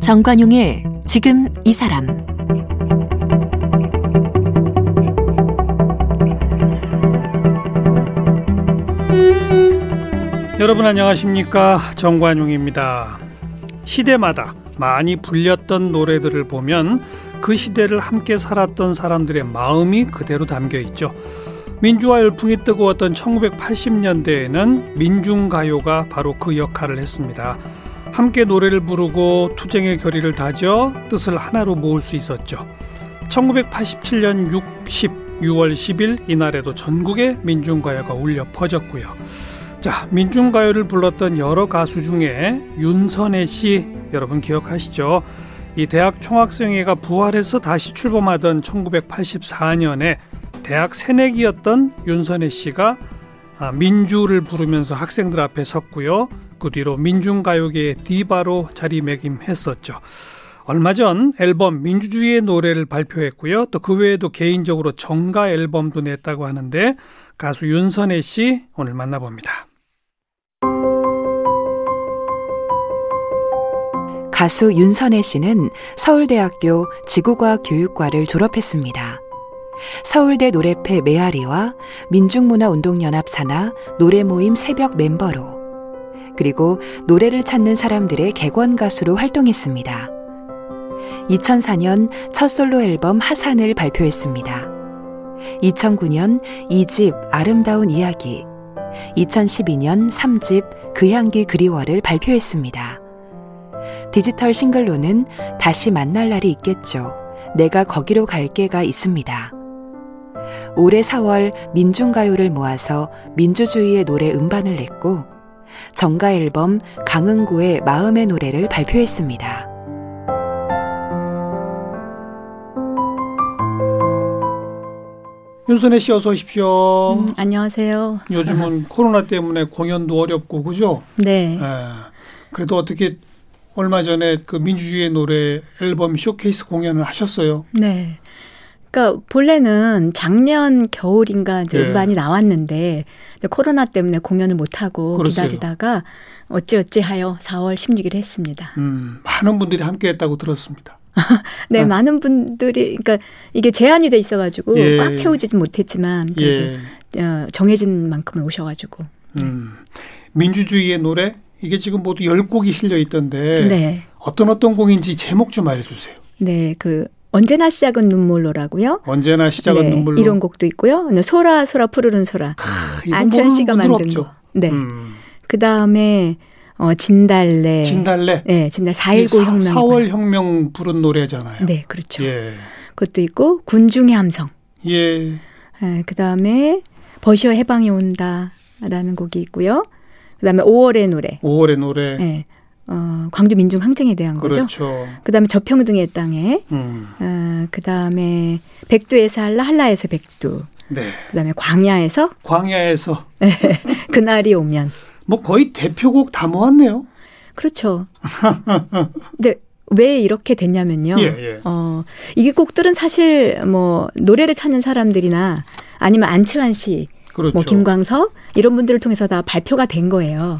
정관용의 지금 이 사람 여러분 안녕하십니까 정관용입니다. 시대마다 많이 불렸던 노래들을 보면 그 시대를 함께 살았던 사람들의 마음이 그대로 담겨 있죠. 민주화 열풍이 뜨거웠던 1980년대에는 민중가요가 바로 그 역할을 했습니다. 함께 노래를 부르고 투쟁의 결의를 다져 뜻을 하나로 모을 수 있었죠. 1987년 60, 6월 10일 이날에도 전국에 민중가요가 울려 퍼졌고요. 자, 민중가요를 불렀던 여러 가수 중에 윤선혜 씨 여러분 기억하시죠? 이 대학 총학생회가 부활해서 다시 출범하던 1984년에 대학 새내기였던 윤선혜 씨가 아, 민주를 부르면서 학생들 앞에 섰고요. 그 뒤로 민중가요계의 디바로 자리매김했었죠. 얼마 전 앨범 민주주의의 노래를 발표했고요. 또 그 외에도 개인적으로 정가 앨범도 냈다고 하는데 가수 윤선혜 씨 오늘 만나봅니다. 가수 윤선혜 씨는 서울대학교 지구과학 교육과를 졸업했습니다. 서울대 노래패 메아리와 민중문화운동연합 산하 노래모임 새벽 멤버로 그리고 노래를 찾는 사람들의 객원 가수로 활동했습니다. 2004년 첫 솔로 앨범 하산을 발표했습니다. 2009년 2집 아름다운 이야기, 2012년 3집 그 향기 그리워를 발표했습니다. 디지털 싱글로는 다시 만날 날이 있겠죠. 내가 거기로 갈게가 있습니다. 올해 4월 민중가요를 모아서 민주주의의 노래 음반을 냈고 정가 앨범 강흥구의 마음의 노래를 발표했습니다. 윤선혜 씨 어서 오십시오. 음, 안녕하세요. 요즘은 코로나 때문에 공연도 어렵고 그죠? 네. 네. 그래도 어떻게 얼마 전에 그 민주주의의 노래 앨범 쇼케이스 공연을 하셨어요. 네. 그러니까 본래는 작년 겨울인가 이제 네. 음반이 나왔는데 코로나 때문에 공연을 못 하고 기다리다가 어찌어찌 하여 4월 16일에 했습니다. 음, 많은 분들이 함께 했다고 들었습니다. 네, 아. 많은 분들이 그러니까 이게 제한이 돼 있어 가지고 예. 꽉 채우지는 못했지만 그래도 예. 어, 정해진 만큼은 오셔 가지고. 네. 음, 민주주의의 노래 이게 지금 모두 열 곡이 실려 있던데 네. 어떤 어떤 곡인지 제목 좀 알려주세요. 네, 그 언제나 시작은 눈물로라고요. 언제나 시작은 네, 눈물로. 이런 곡도 있고요. 소라 소라 푸르른 소라. 안철 씨가 만든 거. 네. 음. 그 다음에 어, 진달래. 진달래. 네, 진달 4.19 혁명. 4월 혁명 부른 노래잖아요. 네, 그렇죠. 예. 그것도 있고 군중의 함성. 예. 네, 그 다음에 버시어 해방이 온다라는 곡이 있고요. 그다음에 5월의 노래. 5월의 노래. 네. 어, 광주 민중 항쟁에 대한 거죠. 그렇죠. 그다음에 저평등의 땅에. 음. 어, 그다음에 백두에서 한라, 한라에서 백두. 네. 그다음에 광야에서 광야에서 네. 그날이 오면 뭐 거의 대표곡 다 모았네요. 그렇죠. 근데 왜 이렇게 됐냐면요. 예, 예. 어, 이게 곡들은 사실 뭐 노래를 찾는 사람들이나 아니면 안치환 씨, 뭐 그렇죠. 뭐 김광석 이런 분들을 통해서 다 발표가 된 거예요.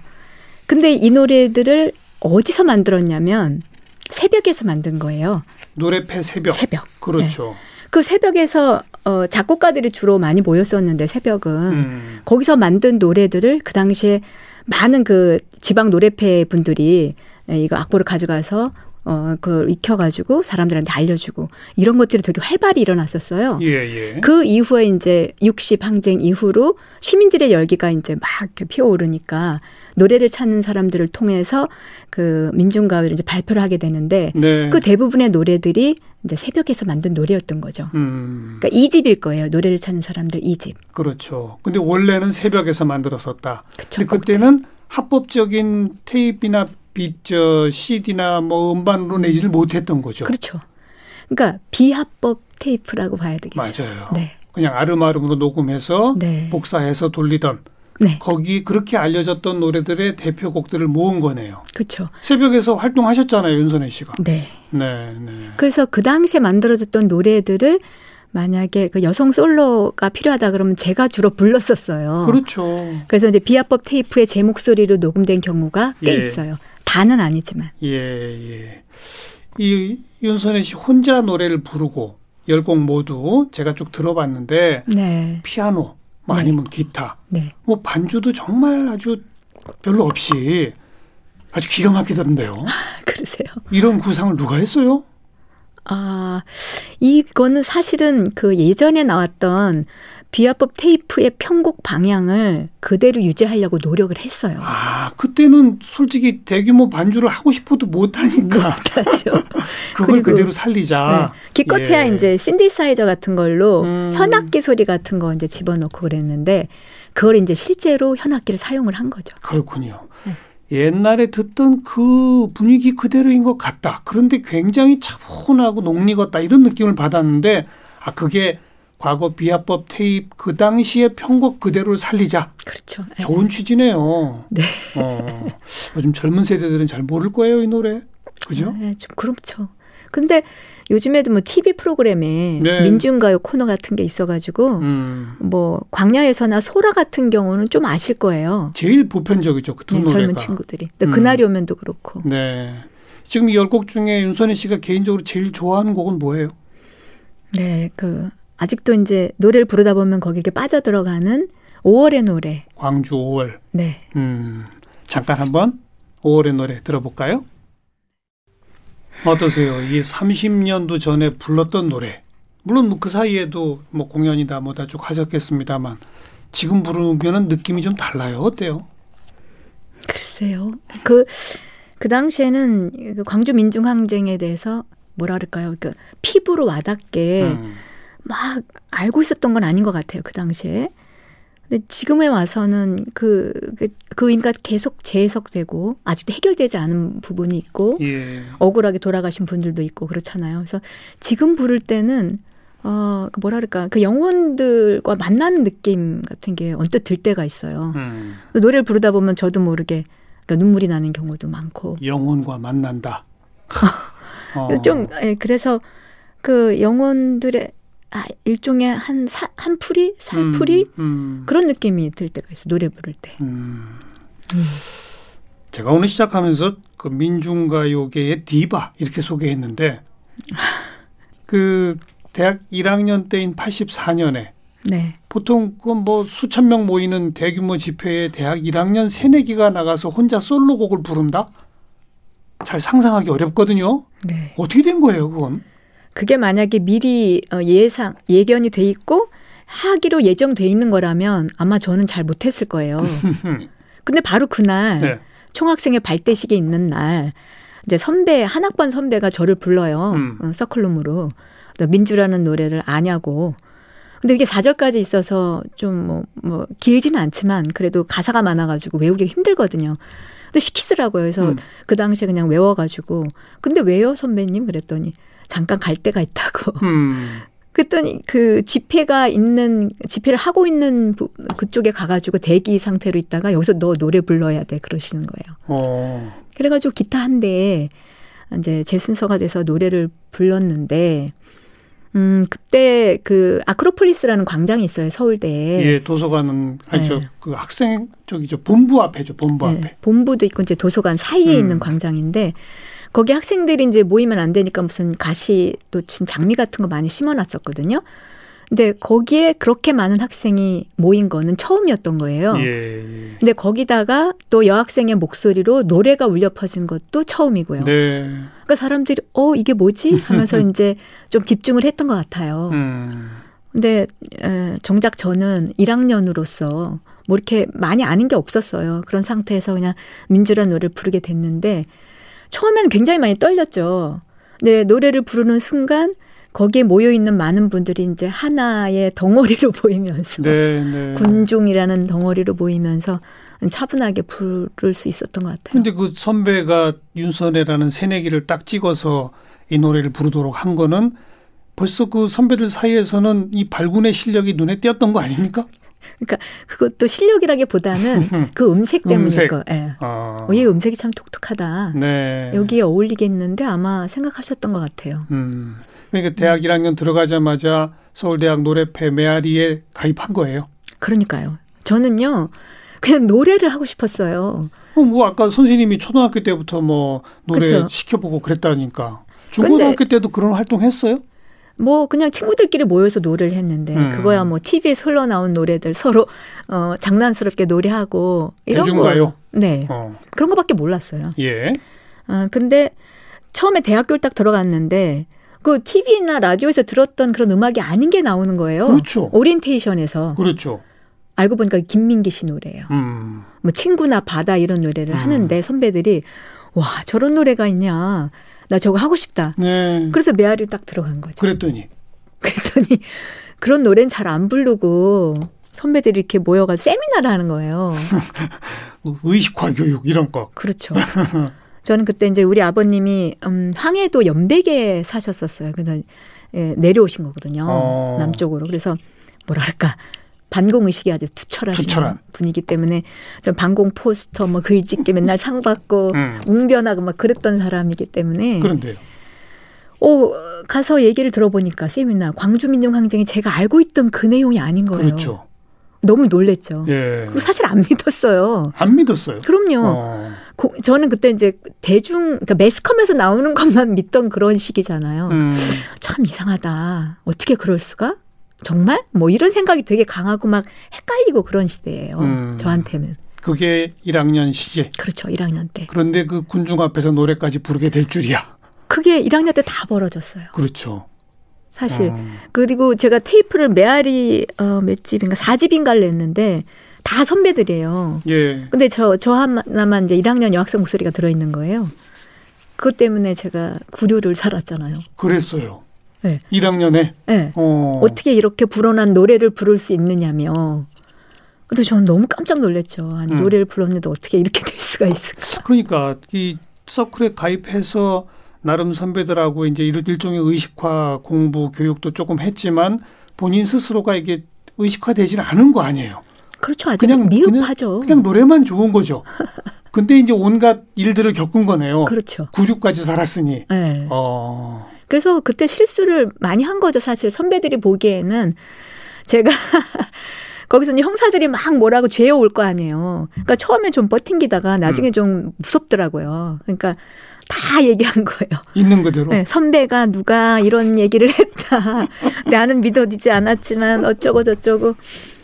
근데 이 노래들을 어디서 만들었냐면 새벽에서 만든 거예요. 노래패 새벽. 새벽. 그렇죠. 네. 그 새벽에서 어, 작곡가들이 주로 많이 모였었는데 새벽은 음. 거기서 만든 노래들을 그 당시에 많은 그 지방 노래패 분들이 이거 악보를 가져가서 어, 그걸 익혀가지고 사람들한테 알려주고 이런 것들이 되게 활발히 일어났었어요. 예, 예. 그 이후에 이제 60 항쟁 이후로 시민들의 열기가 이제 막 이렇게 피어오르니까 노래를 찾는 사람들을 통해서 그 민중가요를 이제 발표를 하게 되는데 네. 그 대부분의 노래들이 이제 새벽에서 만든 노래였던 거죠. 음. 그러니까 이 집일 거예요. 노래를 찾는 사람들 이 집 그렇죠. 근데 원래는 새벽에서 만들었었다. 그쵸, 근데 그때는 합법적인 테이프나 저 CD나 뭐 음반으로 내지를 못했던 거죠. 그렇죠. 그러니까 비합법 테이프라고 봐야 되겠죠. 맞아요. 네. 그냥 아름아름으로 녹음해서 네. 복사해서 돌리던 네. 거기 그렇게 알려졌던 노래들의 대표곡들을 모은 거네요. 그렇죠. 새벽에서 활동하셨잖아요, 윤선혜 씨가. 네. 네, 네. 그래서 그 당시에 만들어졌던 노래들을 만약에 그 여성 솔로가 필요하다 그러면 제가 주로 불렀었어요. 그렇죠. 그래서 이제 비아법 테이프에 제 목소리로 녹음된 경우가 꽤 예. 있어요. 다는 아니지만. 예, 예. 이 윤선혜 씨 혼자 노래를 부르고 열 곡 모두 제가 쭉 들어봤는데 네. 피아노 뭐 네. 아니면 기타 네. 뭐 반주도 정말 아주 별로 없이 아주 기가 막히던데요. 아, 그러세요? 이런 구상을 누가 했어요? 아, 이거는 사실은 그 예전에 나왔던 비화법 테이프의 편곡 방향을 그대로 유지하려고 노력을 했어요. 아, 그때는 솔직히 대규모 반주를 하고 싶어도 못하니까. 못하죠. 그걸 그대로 살리자. 네. 기껏해야 예. 이제 신디사이저 같은 걸로 음. 현악기 소리 같은 거 이제 집어넣고 그랬는데 그걸 이제 실제로 현악기를 사용을 한 거죠. 그렇군요. 네. 옛날에 듣던 그 분위기 그대로인 것 같다. 그런데 굉장히 차분하고 녹 익었다 이런 느낌을 받았는데 아 그게 과거 비하법 테이프 그 당시의 편곡 그대로를 살리자. 그렇죠. 좋은 네. 취지네요. 네. 어, 요즘 젊은 세대들은 잘 모를 거예요 이 노래. 그죠? 네, 좀 그렇죠. 근데 요즘에도 뭐 TV 프로그램에 네. 민중가요 코너 같은 게 있어가지고 음. 뭐 광야에서나 소라 같은 경우는 좀 아실 거예요. 제일 보편적이죠 그두 네, 노래가. 젊은 친구들이. 음. 그날이 오면도 그렇고. 네. 지금 이 열 곡 중에 윤선희 씨가 개인적으로 제일 좋아하는 곡은 뭐예요? 네, 그 아직도 이제 노래를 부르다 보면 거기 에 빠져들어가는 5월의 노래. 광주 5월. 네. 음, 잠깐 한번 5월의 노래 들어볼까요? 어떠세요? 이 30년도 전에 불렀던 노래. 물론 뭐 그 사이에도 뭐 공연이다 뭐다 쭉 하셨겠습니다만 지금 부르면은 느낌이 좀 달라요. 어때요? 글쎄요. 그, 그 당시에는 그 광주 민중항쟁에 대해서 뭐라 그럴까요? 그 피부로 와닿게 음. 막 알고 있었던 건 아닌 것 같아요. 그 당시에. 근데 지금에 와서는 그, 그, 그 의미가 계속 재해석되고 아직도 해결되지 않은 부분이 있고 예. 억울하게 돌아가신 분들도 있고 그렇잖아요. 그래서 지금 부를 때는 어, 그 뭐라 그럴까, 그 영혼들과 만나는 느낌 같은 게 언뜻 들 때가 있어요. 음. 노래를 부르다 보면 저도 모르게 그러니까 눈물이 나는 경우도 많고. 영혼과 만난다. 어. 좀, 예, 그래서 그 영혼들의 아, 일종의 한, 사, 한 풀이? 살풀이? 음, 음. 그런 느낌이 들 때가 있어, 노래 부를 때. 음. 음. 제가 오늘 시작하면서 그 민중가요계의 디바 이렇게 소개했는데 그 대학 1학년 때인 84년에 네. 보통 그뭐 수천 명 모이는 대규모 집회에 대학 1학년 새내기가 나가서 혼자 솔로곡을 부른다? 잘 상상하기 어렵거든요. 네. 어떻게 된 거예요, 그건? 그게 만약에 미리 어, 예상 예견이 돼 있고 하기로 예정돼 있는 거라면 아마 저는 잘 못했을 거예요. 근데 바로 그날 네. 총학생회 발대식이 있는 날 이제 선배 한 학번 선배가 저를 불러요. 음. 어, 서클룸으로 민주라는 노래를 아냐고. 근데 이게 4절까지 있어서 좀 뭐, 뭐, 길지는 않지만 그래도 가사가 많아가지고 외우기 힘들거든요. 근데 시키더라고요. 그래서 음. 그 당시에 그냥 외워가지고. 근데 왜요, 선배님? 그랬더니 잠깐 갈 데가 있다고. 음. 그랬더니 그 집회가 있는 집회를 하고 있는 부, 그쪽에 가가지고 대기 상태로 있다가 여기서 너 노래 불러야 돼 그러시는 거예요. 어. 그래가지고 기타 한 대에 이제 제 순서가 돼서 노래를 불렀는데 음 그때 그 아크로폴리스라는 광장이 있어요 서울대에. 예 도서관은 아니죠 네. 그 학생 저기죠 본부 앞에죠 본부 네. 앞에. 본부도 있고 이제 도서관 사이에 음. 있는 광장인데. 거기 학생들이 이제 모이면 안 되니까 무슨 가시 또진 장미 같은 거 많이 심어 놨었거든요. 근데 거기에 그렇게 많은 학생이 모인 거는 처음이었던 거예요. 예. 근데 거기다가 또 여학생의 목소리로 노래가 울려 퍼진 것도 처음이고요. 네. 그러니까 사람들이 어 이게 뭐지 하면서 이제 좀 집중을 했던 것 같아요. 음. 근데 에, 정작 저는 1학년으로서 뭐 이렇게 많이 아는 게 없었어요. 그런 상태에서 그냥 민주란 노래를 부르게 됐는데 처음에는 굉장히 많이 떨렸죠. 근데 노래를 부르는 순간 거기에 모여 있는 많은 분들이 이제 하나의 덩어리로 보이면서 네, 네. 군중이라는 덩어리로 보이면서 차분하게 부를 수 있었던 것 같아요. 근데 그 선배가 윤선혜라는 새내기를 딱 찍어서 이 노래를 부르도록 한 거는 벌써 그 선배들 사이에서는 이 발군의 실력이 눈에 띄었던 거 아닙니까? 그러니까 그것도 실력이라기보다는 그 음색 때문일 음색. 거. 예. 아. 어, 얘 음색이 참 독특하다. 네. 여기에 어울리겠는데 아마 생각하셨던 것 같아요. 음. 그러니까 대학 1학년 들어가자마자 서울대학 노래패 메아리에 가입한 거예요. 그러니까요. 저는요. 그냥 노래를 하고 싶었어요. 어, 뭐 아까 선생님이 초등학교 때부터 뭐 노래 그쵸? 시켜보고 그랬다니까. 중고등학교 때도 그런 활동 했어요? 뭐 그냥 친구들끼리 모여서 노래를 했는데 음. 그거야 뭐 TV에서 흘러나온 노래들 서로 어 장난스럽게 노래하고 이런 대중가요? 거. 네. 어. 그런 거밖에 몰랐어요. 예. 어 근데 처음에 대학교를 딱 들어갔는데 그 TV나 라디오에서 들었던 그런 음악이 아닌 게 나오는 거예요. 그렇죠. 오리엔테이션에서. 그렇죠. 알고 보니까 김민기 씨 노래예요. 음. 뭐 친구나 바다 이런 노래를 음. 하는데 선배들이 와 저런 노래가 있냐. 나 저거 하고 싶다. 네. 그래서 메아리를 딱 들어간 거죠. 그랬더니 그랬더니 그런 노래는 잘 안 부르고 선배들이 이렇게 모여가 세미나를 하는 거예요. 의식화 교육 이런 거. 그렇죠. 저는 그때 이제 우리 아버님이 음, 항해도 연백에 사셨었어요. 그래서 예, 내려오신 거거든요. 어. 남쪽으로. 그래서 뭐랄까 반공 의식이 아주 투철하신 투철한. 분이기 때문에 전 반공 포스터 뭐 글짓기 맨날 상 받고 음. 웅변하고 막 그랬던 사람이기 때문에 그런데요. 오 가서 얘기를 들어보니까 세미나 광주민중항쟁이 제가 알고 있던 그 내용이 아닌 거예요. 그렇죠. 너무 놀랬죠. 예. 그리고 사실 안 믿었어요. 안 믿었어요. 그럼요. 어. 고, 저는 그때 이제 대중 그러니까 매스컴에서 나오는 것만 믿던 그런 시기잖아요. 음. 참 이상하다. 어떻게 그럴 수가? 정말? 뭐 이런 생각이 되게 강하고 막 헷갈리고 그런 시대예요. 음. 저한테는. 그게 1학년 시제. 그렇죠. 1학년 때. 그런데 그 군중 앞에서 노래까지 부르게 될 줄이야. 그게 1학년 때 다 벌어졌어요. 그렇죠. 사실. 어. 그리고 제가 테이프를 메아리 어, 몇 집인가 4집인가를 냈는데 다 선배들이에요. 예. 근데 저, 저 하나만 이제 1학년 여학생 목소리가 들어있는 거예요. 그것 때문에 제가 구류를 살았잖아요. 그랬어요. 네. 1학년에? 네. 어. 어떻게 이렇게 불어난 노래를 부를 수 있느냐며. 근데 저는 너무 깜짝 놀랐죠. 아니, 음. 노래를 불렀는데 어떻게 이렇게 될 수가 있을까. 그러니까 이 서클에 가입해서 나름 선배들하고 이제 일종의 의식화 공부 교육도 조금 했지만 본인 스스로가 이게 의식화 되지는 않은 거 아니에요. 그렇죠. 아주 그냥 미흡하죠. 그냥, 그냥 노래만 좋은 거죠. 근데 이제 온갖 일들을 겪은 거네요. 그렇죠. 96까지 살았으니. 네. 어. 그래서 그때 실수를 많이 한 거죠. 사실 선배들이 보기에는 제가 거기서 이제 형사들이 막 뭐라고 죄어올 거 아니에요. 그러니까 처음에 좀 버팅기다가 나중에 음. 좀 무섭더라고요. 그러니까 다 얘기한 거예요. 있는 그대로. 네, 선배가 누가 이런 얘기를 했다. 나는 믿어지지 않았지만 어쩌고 저쩌고.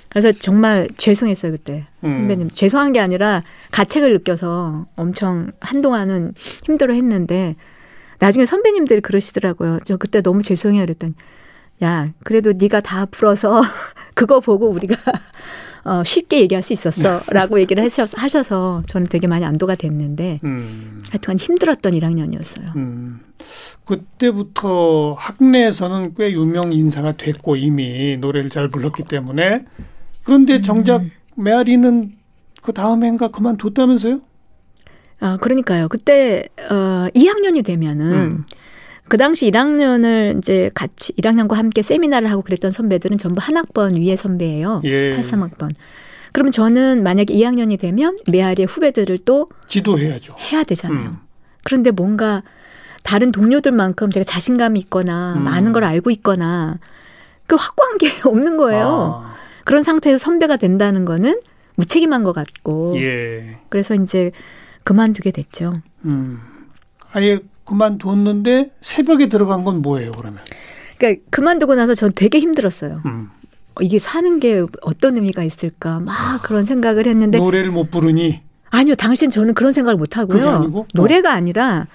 그래서 정말 죄송했어요 그때 음. 선배님. 음. 죄송한 게 아니라 가책을 느껴서 엄청 한동안은 힘들어했는데 나중에 선배님들이 그러시더라고요. 저 그때 너무 죄송해요. 그랬더니 야 그래도 네가 다 풀어서 그거 보고 우리가 어, 쉽게 얘기할 수 있었어라고 얘기를 하셔서, 하셔 서 저는 되게 많이 안도가 됐는데 음. 하여튼 힘들었던 1학년이었어요. 음. 그때부터 학내에서는 꽤 유명 인사가 됐고 이미 노래를 잘 불렀기 때문에 그런데 정작 음. 메아리는 그 다음 해인가 그만뒀다면서요? 아, 그러니까요. 그때 어 2학년이 되면은 음. 그 당시 1학년을 이제 같이 1학년과 함께 세미나를 하고 그랬던 선배들은 전부 한 학번 위에 선배예요. 예. 83학번. 그러면 저는 만약에 2학년이 되면 메아리의 후배들을 또 지도해야죠. 해야 되잖아요. 음. 그런데 뭔가 다른 동료들만큼 제가 자신감이 있거나 음. 많은 걸 알고 있거나 그 확고한 게 없는 거예요. 아. 그런 상태에서 선배가 된다는 거는 무책임한 것 같고. 예. 그래서 이제 그만두게 됐죠. 음. 아예 그만뒀는데 새벽에 들어간 건 뭐예요, 그러면? 그러니까 그만두고 나서 전 되게 힘들었어요. 음. 이게 사는 게 어떤 의미가 있을까 막 그런 생각을 했는데 노래를 못 부르니 아니요 당신 저는 그런 생각을 못 하고요 노래가 어. 아니라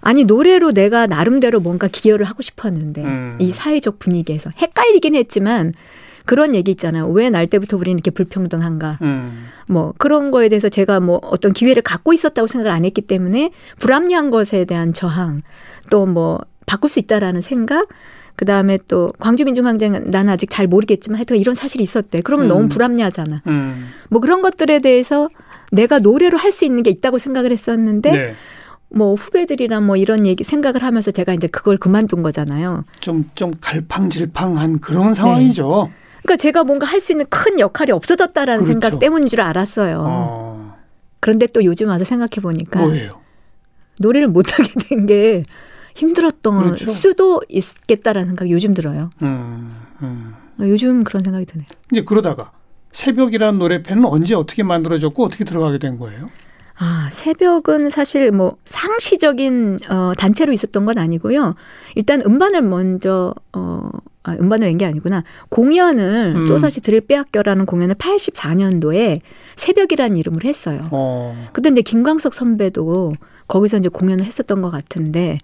아니 노래로 내가 나름대로 뭔가 기여를 하고 싶었는데 음. 이 사회적 분위기에서 헷갈리긴 했지만 그런 얘기 있잖아요. 왜 날 때부터 우리는 이렇게 불평등한가? 음. 뭐 그런 거에 대해서 제가 뭐 어떤 기회를 갖고 있었다고 생각을 안 했기 때문에 불합리한 것에 대한 저항, 또 뭐 바꿀 수 있다라는 생각, 그 다음에 또 광주민중항쟁 나는 아직 잘 모르겠지만 하여튼 이런 사실이 있었대. 그러면 음. 너무 불합리하잖아. 음. 뭐 그런 것들에 대해서 내가 노래로 할 수 있는 게 있다고 생각을 했었는데 네. 뭐 후배들이랑 뭐 이런 얘기 생각을 하면서 제가 이제 그걸 그만둔 거잖아요. 좀 좀 갈팡질팡한 그런 상황이죠. 네. 그러니까 제가 뭔가 할 수 있는 큰 역할이 없어졌다라는 그렇죠. 생각 때문인 줄 알았어요. 어. 그런데 또 요즘 와서 생각해 보니까? 노래를 못 하게 된 게 힘들었던 그렇죠. 수도 있겠다라는 생각이 요즘 들어요. 음, 음. 요즘 그런 생각이 드네요. 이제 그러다가 새벽이라는 노래편은 언제 어떻게 만들어졌고 어떻게 들어가게 된 거예요? 아, 새벽은 사실 뭐 상시적인 어 단체로 있었던 건 아니고요. 일단 음반을 먼저 어 아, 음반을 낸 게 아니구나. 공연을 음. 또 다시 들을 빼앗겨라는 공연을 84년도에 새벽이라는 이름을 했어요. 어. 그때 이제 김광석 선배도 거기서 이제 공연을 했었던 것 같은데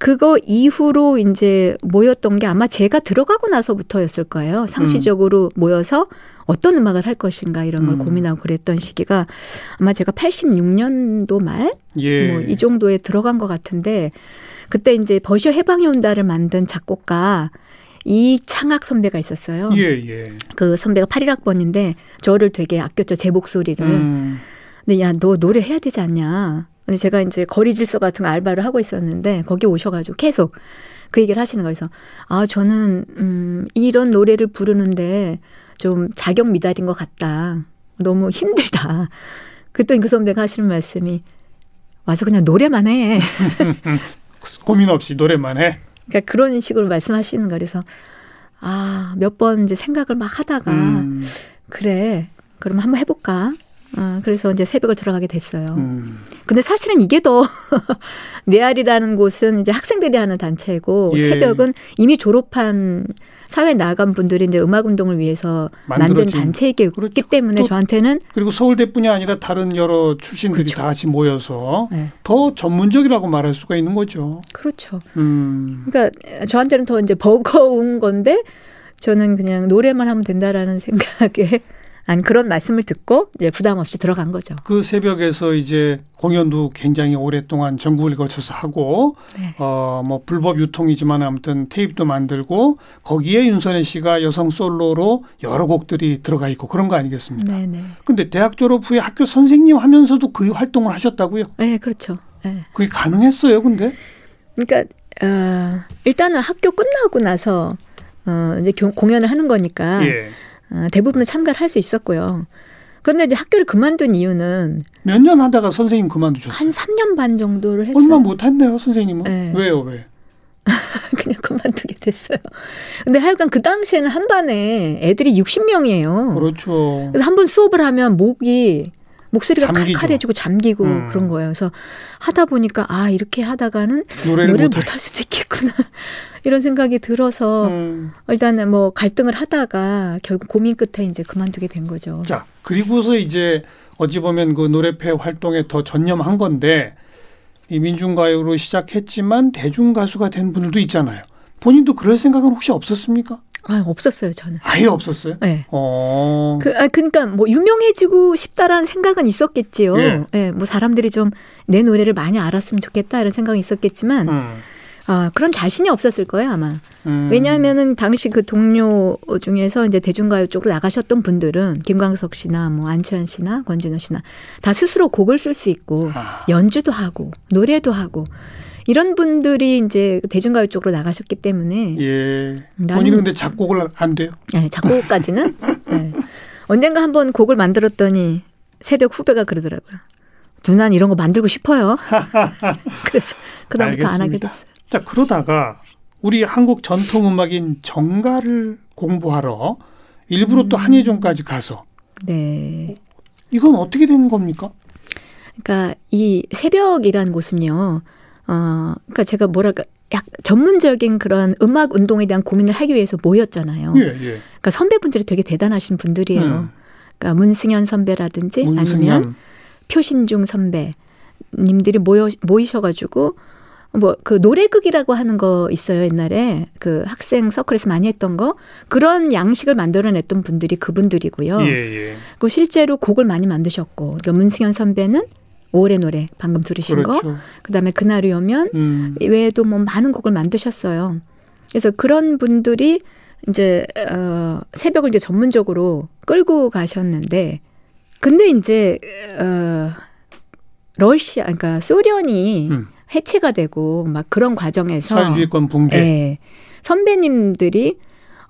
그거 이후로 이제 모였던 게 아마 제가 들어가고 나서부터였을 거예요. 상시적으로 음. 모여서 어떤 음악을 할 것인가 이런 걸 음. 고민하고 그랬던 시기가 아마 제가 86년도 말? 예. 뭐이 정도에 들어간 것 같은데 그때 이제 버셔 해방이 온다를 만든 작곡가 이창학 선배가 있었어요. 예, 예. 그 선배가 8일학번인데 저를 되게 아꼈죠. 제 목소리를. 음. 근데 야, 너 노래 해야 되지 않냐. 근데 제가 이제 거리 질서 같은 알바를 하고 있었는데 거기 오셔가지고 계속 그 얘기를 하시는 거예요. 그래서 아 저는 음 이런 노래를 부르는데 좀 자격 미달인 것 같다. 너무 힘들다. 그랬더니 그 선배가 하시는 말씀이 와서 그냥 노래만 해. 고민 없이 노래만 해. 그러니까 그런 식으로 말씀하시는 거 그래서 아 몇 번 이제 생각을 막 하다가 음. 그래 그럼 한번 해볼까 어, 그래서 이제 새벽을 들어가게 됐어요. 음. 근데 사실은 이게 더 네알이라는 곳은 이제 학생들이 하는 단체고 예. 새벽은 이미 졸업한 사회 나간 분들이 이제 음악 운동을 위해서 만든 단체이기 그렇죠. 때문에 저한테는 그리고 서울대뿐이 아니라 다른 여러 출신들이 그렇죠. 다 같이 모여서 네. 더 전문적이라고 말할 수가 있는 거죠. 그렇죠. 음. 그러니까 저한테는 더 이제 버거운 건데 저는 그냥 노래만 하면 된다라는 생각에 안 그런 말씀을 듣고 이제 부담 없이 들어간 거죠. 그 새벽에서 이제 공연도 굉장히 오랫동안 전국을 거쳐서 하고 네. 어뭐 불법 유통이지만 아무튼 테이프도 만들고 거기에 윤선혜 씨가 여성 솔로로 여러 곡들이 들어가 있고 그런 거 아니겠습니까? 네, 네. 근데 대학 졸업 후에 학교 선생님 하면서도 그 활동을 하셨다고요? 네, 그렇죠. 네. 그게 가능했어요, 근데? 그러니까 어, 일단은 학교 끝나고 나서 어, 이제 공연을 하는 거니까. 예. 어, 대부분은 참가를 할 수 있었고요. 그런데 이제 학교를 그만둔 이유는 몇 년 하다가 선생님 그만두셨어요? 한 3년 반 정도를 했어요. 얼마 못 했네요, 선생님은. 네. 왜요, 왜? 그냥 그만두게 됐어요. 근데 하여간 그 당시에는 한 반에 애들이 60명이에요. 그렇죠. 그래서 한 번 수업을 하면 목이 목소리가 잠기죠. 칼칼해지고 잠기고 음. 그런 거예요. 그래서 하다 보니까 아 이렇게 하다가는 노래를, 못할 수도 있겠구나 이런 생각이 들어서 음. 일단은 뭐 갈등을 하다가 결국 고민 끝에 이제 그만두게 된 거죠. 자 그리고서 이제 어찌 보면 그 노래패 활동에 더 전념한 건데 이 민중가요로 시작했지만 대중 가수가 된 분들도 있잖아요. 본인도 그럴 생각은 혹시 없었습니까? 아, 없었어요, 저는. 아예 없었어요? 네. 어. 그, 아, 그러니까 뭐 유명해지고 싶다라는 생각은 있었겠지요. 예. 네, 뭐 사람들이 좀 내 노래를 많이 알았으면 좋겠다 이런 생각이 있었겠지만 음. 아, 그런 자신이 없었을 거예요, 아마. 음. 왜냐하면은 당시 그 동료 중에서 이제 대중가요 쪽으로 나가셨던 분들은 김광석 씨나 뭐 안치환 씨나 권진호 씨나 다 스스로 곡을 쓸 수 있고 아. 연주도 하고 노래도 하고 이런 분들이 이제 대중가요 쪽으로 나가셨기 때문에 예. 본인은 근데 작곡을 안 돼요? 네, 작곡까지는 네. 언젠가 한번 곡을 만들었더니 새벽 후배가 그러더라고요. 누난 이런 거 만들고 싶어요. 그래서 그다음부터 안 하게 됐어요. 자 그러다가 우리 한국 전통 음악인 정가를 공부하러 일부러 음. 또 한예종까지 가서 네. 이건 어떻게 된 겁니까? 그러니까 이 새벽이라는 곳은요. 어, 그러니까 제가 뭐랄까 약 전문적인 그런 음악 운동에 대한 고민을 하기 위해서 모였잖아요. 예, 예. 그러니까 선배분들이 되게 대단하신 분들이에요. 음. 그러니까 문승현 선배라든지 문승현. 아니면 표신중 선배님들이 모여 모이셔가지고 뭐 그 노래극이라고 하는 거 있어요 옛날에 그 학생 서클에서 많이 했던 거 그런 양식을 만들어냈던 분들이 그분들이고요. 예, 예. 그리고 실제로 곡을 많이 만드셨고 그러니까 문승현 선배는 5월의 노래 방금 들으신 그렇죠. 거 그다음에 그날이 오면 음. 외에도 뭐 많은 곡을 만드셨어요. 그래서 그런 분들이 이제 어 새벽을 이제 전문적으로 끌고 가셨는데 근데 이제 어 러시아 그러니까 소련이 음. 해체가 되고 막 그런 과정에서 사회주의권 붕괴. 네, 선배님들이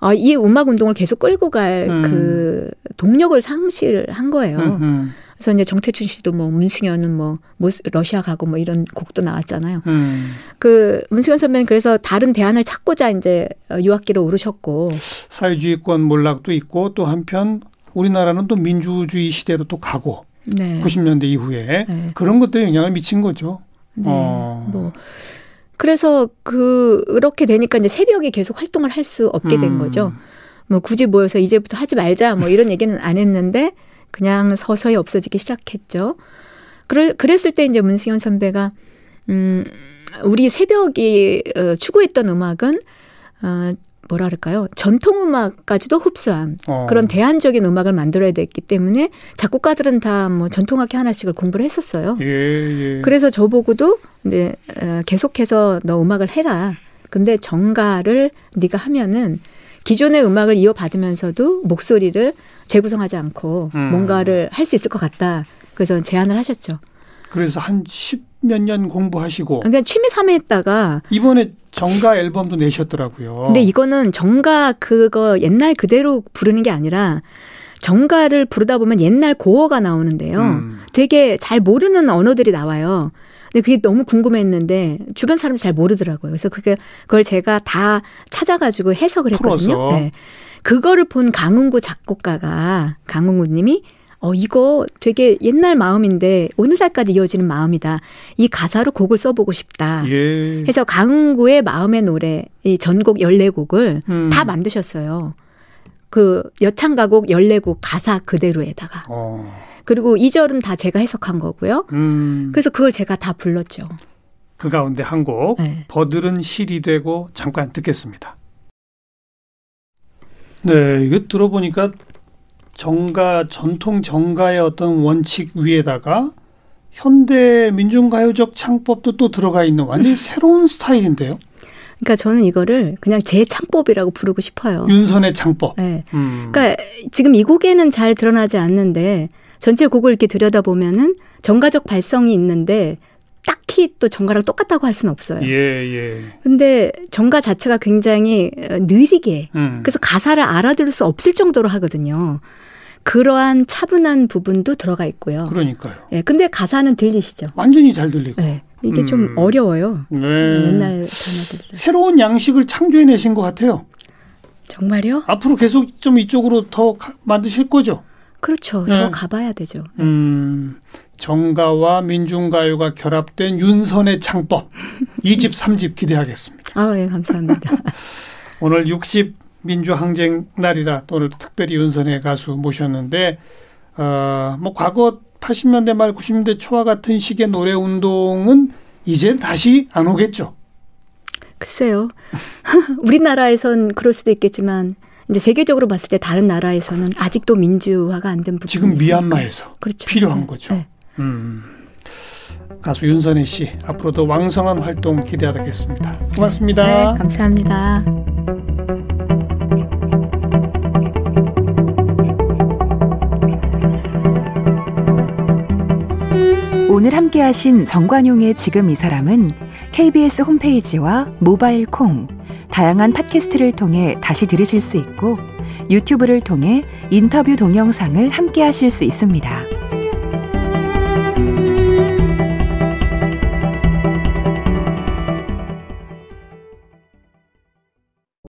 아, 이 음악 운동을 계속 끌고 갈그 음. 동력을 상실한 거예요. 음, 음. 그래서 이제 정태춘 씨도 뭐 문승현은 뭐 러시아 가고 뭐 이런 곡도 나왔잖아요. 음. 그 문승현 선배는 그래서 다른 대안을 찾고자 이제 유학기로 오르셨고 사회주의권 몰락도 있고 또 한편 우리나라는 또 민주주의 시대로 또 가고 네. 90년대 이후에 네. 그런 것들에 영향을 미친 거죠. 네. 어. 뭐 그래서 그 그렇게 되니까 이제 새벽에 계속 활동을 할 수 없게 된 음. 거죠. 뭐 굳이 모여서 이제부터 하지 말자 뭐 이런 얘기는 안 했는데 그냥 서서히 없어지기 시작했죠. 그럴, 그랬을 때 이제 문승현 선배가, 음, 우리 새벽이 어, 추구했던 음악은, 어, 뭐라 그럴까요? 전통 음악까지도 흡수한 어. 그런 대안적인 음악을 만들어야 됐기 때문에 작곡가들은 다 뭐 전통악기 하나씩을 공부를 했었어요. 예, 예. 그래서 저보고도 이제 어, 계속해서 너 음악을 해라. 근데 정가를 네가 하면은 기존의 음악을 이어받으면서도 목소리를 재구성하지 않고 음. 뭔가를 할 수 있을 것 같다. 그래서 제안을 하셨죠. 그래서 한 십 몇 년 공부하시고. 그러니까 취미 삼아 했다가 이번에 정가 앨범도 내셨더라고요. 근데 이거는 정가 그거 옛날 그대로 부르는 게 아니라 정가를 부르다 보면 옛날 고어가 나오는데요. 음. 되게 잘 모르는 언어들이 나와요. 근데 그게 너무 궁금했는데 주변 사람들이 잘 모르더라고요. 그래서 그게 그걸 제가 다 찾아가지고 해석을 했거든요. 네. 그거를 본 강은구 작곡가가 강은구 님이 어 이거 되게 옛날 마음인데 오늘날까지 이어지는 마음이다. 이 가사로 곡을 써보고 싶다. 예. 해서 강은구의 마음의 노래 이 전곡 14곡을 음. 다 만드셨어요. 그 여창가곡 14곡 가사 그대로에다가. 어. 그리고 2절은 다 제가 해석한 거고요. 음. 그래서 그걸 제가 다 불렀죠. 그 가운데 한 곡, 네. 버들은 실이 되고 잠깐 듣겠습니다. 네, 이거 들어보니까 정가, 전통 정가의 어떤 원칙 위에다가 현대 민중가요적 창법도 또 들어가 있는 완전히 새로운 스타일인데요. 그러니까 저는 이거를 그냥 제 창법이라고 부르고 싶어요. 윤선의 창법. 네. 음. 그러니까 지금 이 곡에는 잘 드러나지 않는데 전체 곡을 이렇게 들여다 보면은 정가적 발성이 있는데 딱히 또 정가랑 똑같다고 할 수는 없어요. 예, 예. 근데 정가 자체가 굉장히 어, 느리게 음. 그래서 가사를 알아들을 수 없을 정도로 하거든요. 그러한 차분한 부분도 들어가 있고요. 그러니까요. 예, 근데 가사는 들리시죠? 완전히 잘 들리고. 네. 이게 음. 좀 어려워요. 네. 옛날 단어들. 새로운 양식을 창조해내신 것 같아요. 정말요? 앞으로 계속 좀 이쪽으로 더 만드실 거죠? 그렇죠. 네. 더 가봐야 되죠. 네. 음, 정가와 민중가요가 결합된 윤선의 창법 2집, 3집 기대하겠습니다. 아, 예, 감사합니다. 오늘 60 민주항쟁 날이라 오늘 특별히 윤선의 가수 모셨는데 어, 뭐 과거 80년대 말 90년대 초와 같은 식의 노래 운동은 이제 다시 안 오겠죠. 글쎄요. 우리나라에선 그럴 수도 있겠지만 이제 세계적으로 봤을 때 다른 나라에서는 아직도 민주화가 안 된 부분이 지금 미얀마에서 그렇죠. 필요한 네. 거죠. 네. 음. 가수 윤선혜 씨 앞으로도 왕성한 활동 기대하겠습니다. 고맙습니다. 네, 감사합니다. 오늘 함께 하신 정관용의 지금 이 사람은 KBS 홈페이지와 모바일 콩, 다양한 팟캐스트를 통해 다시 들으실 수 있고 유튜브를 통해 인터뷰 동영상을 함께 하실 수 있습니다.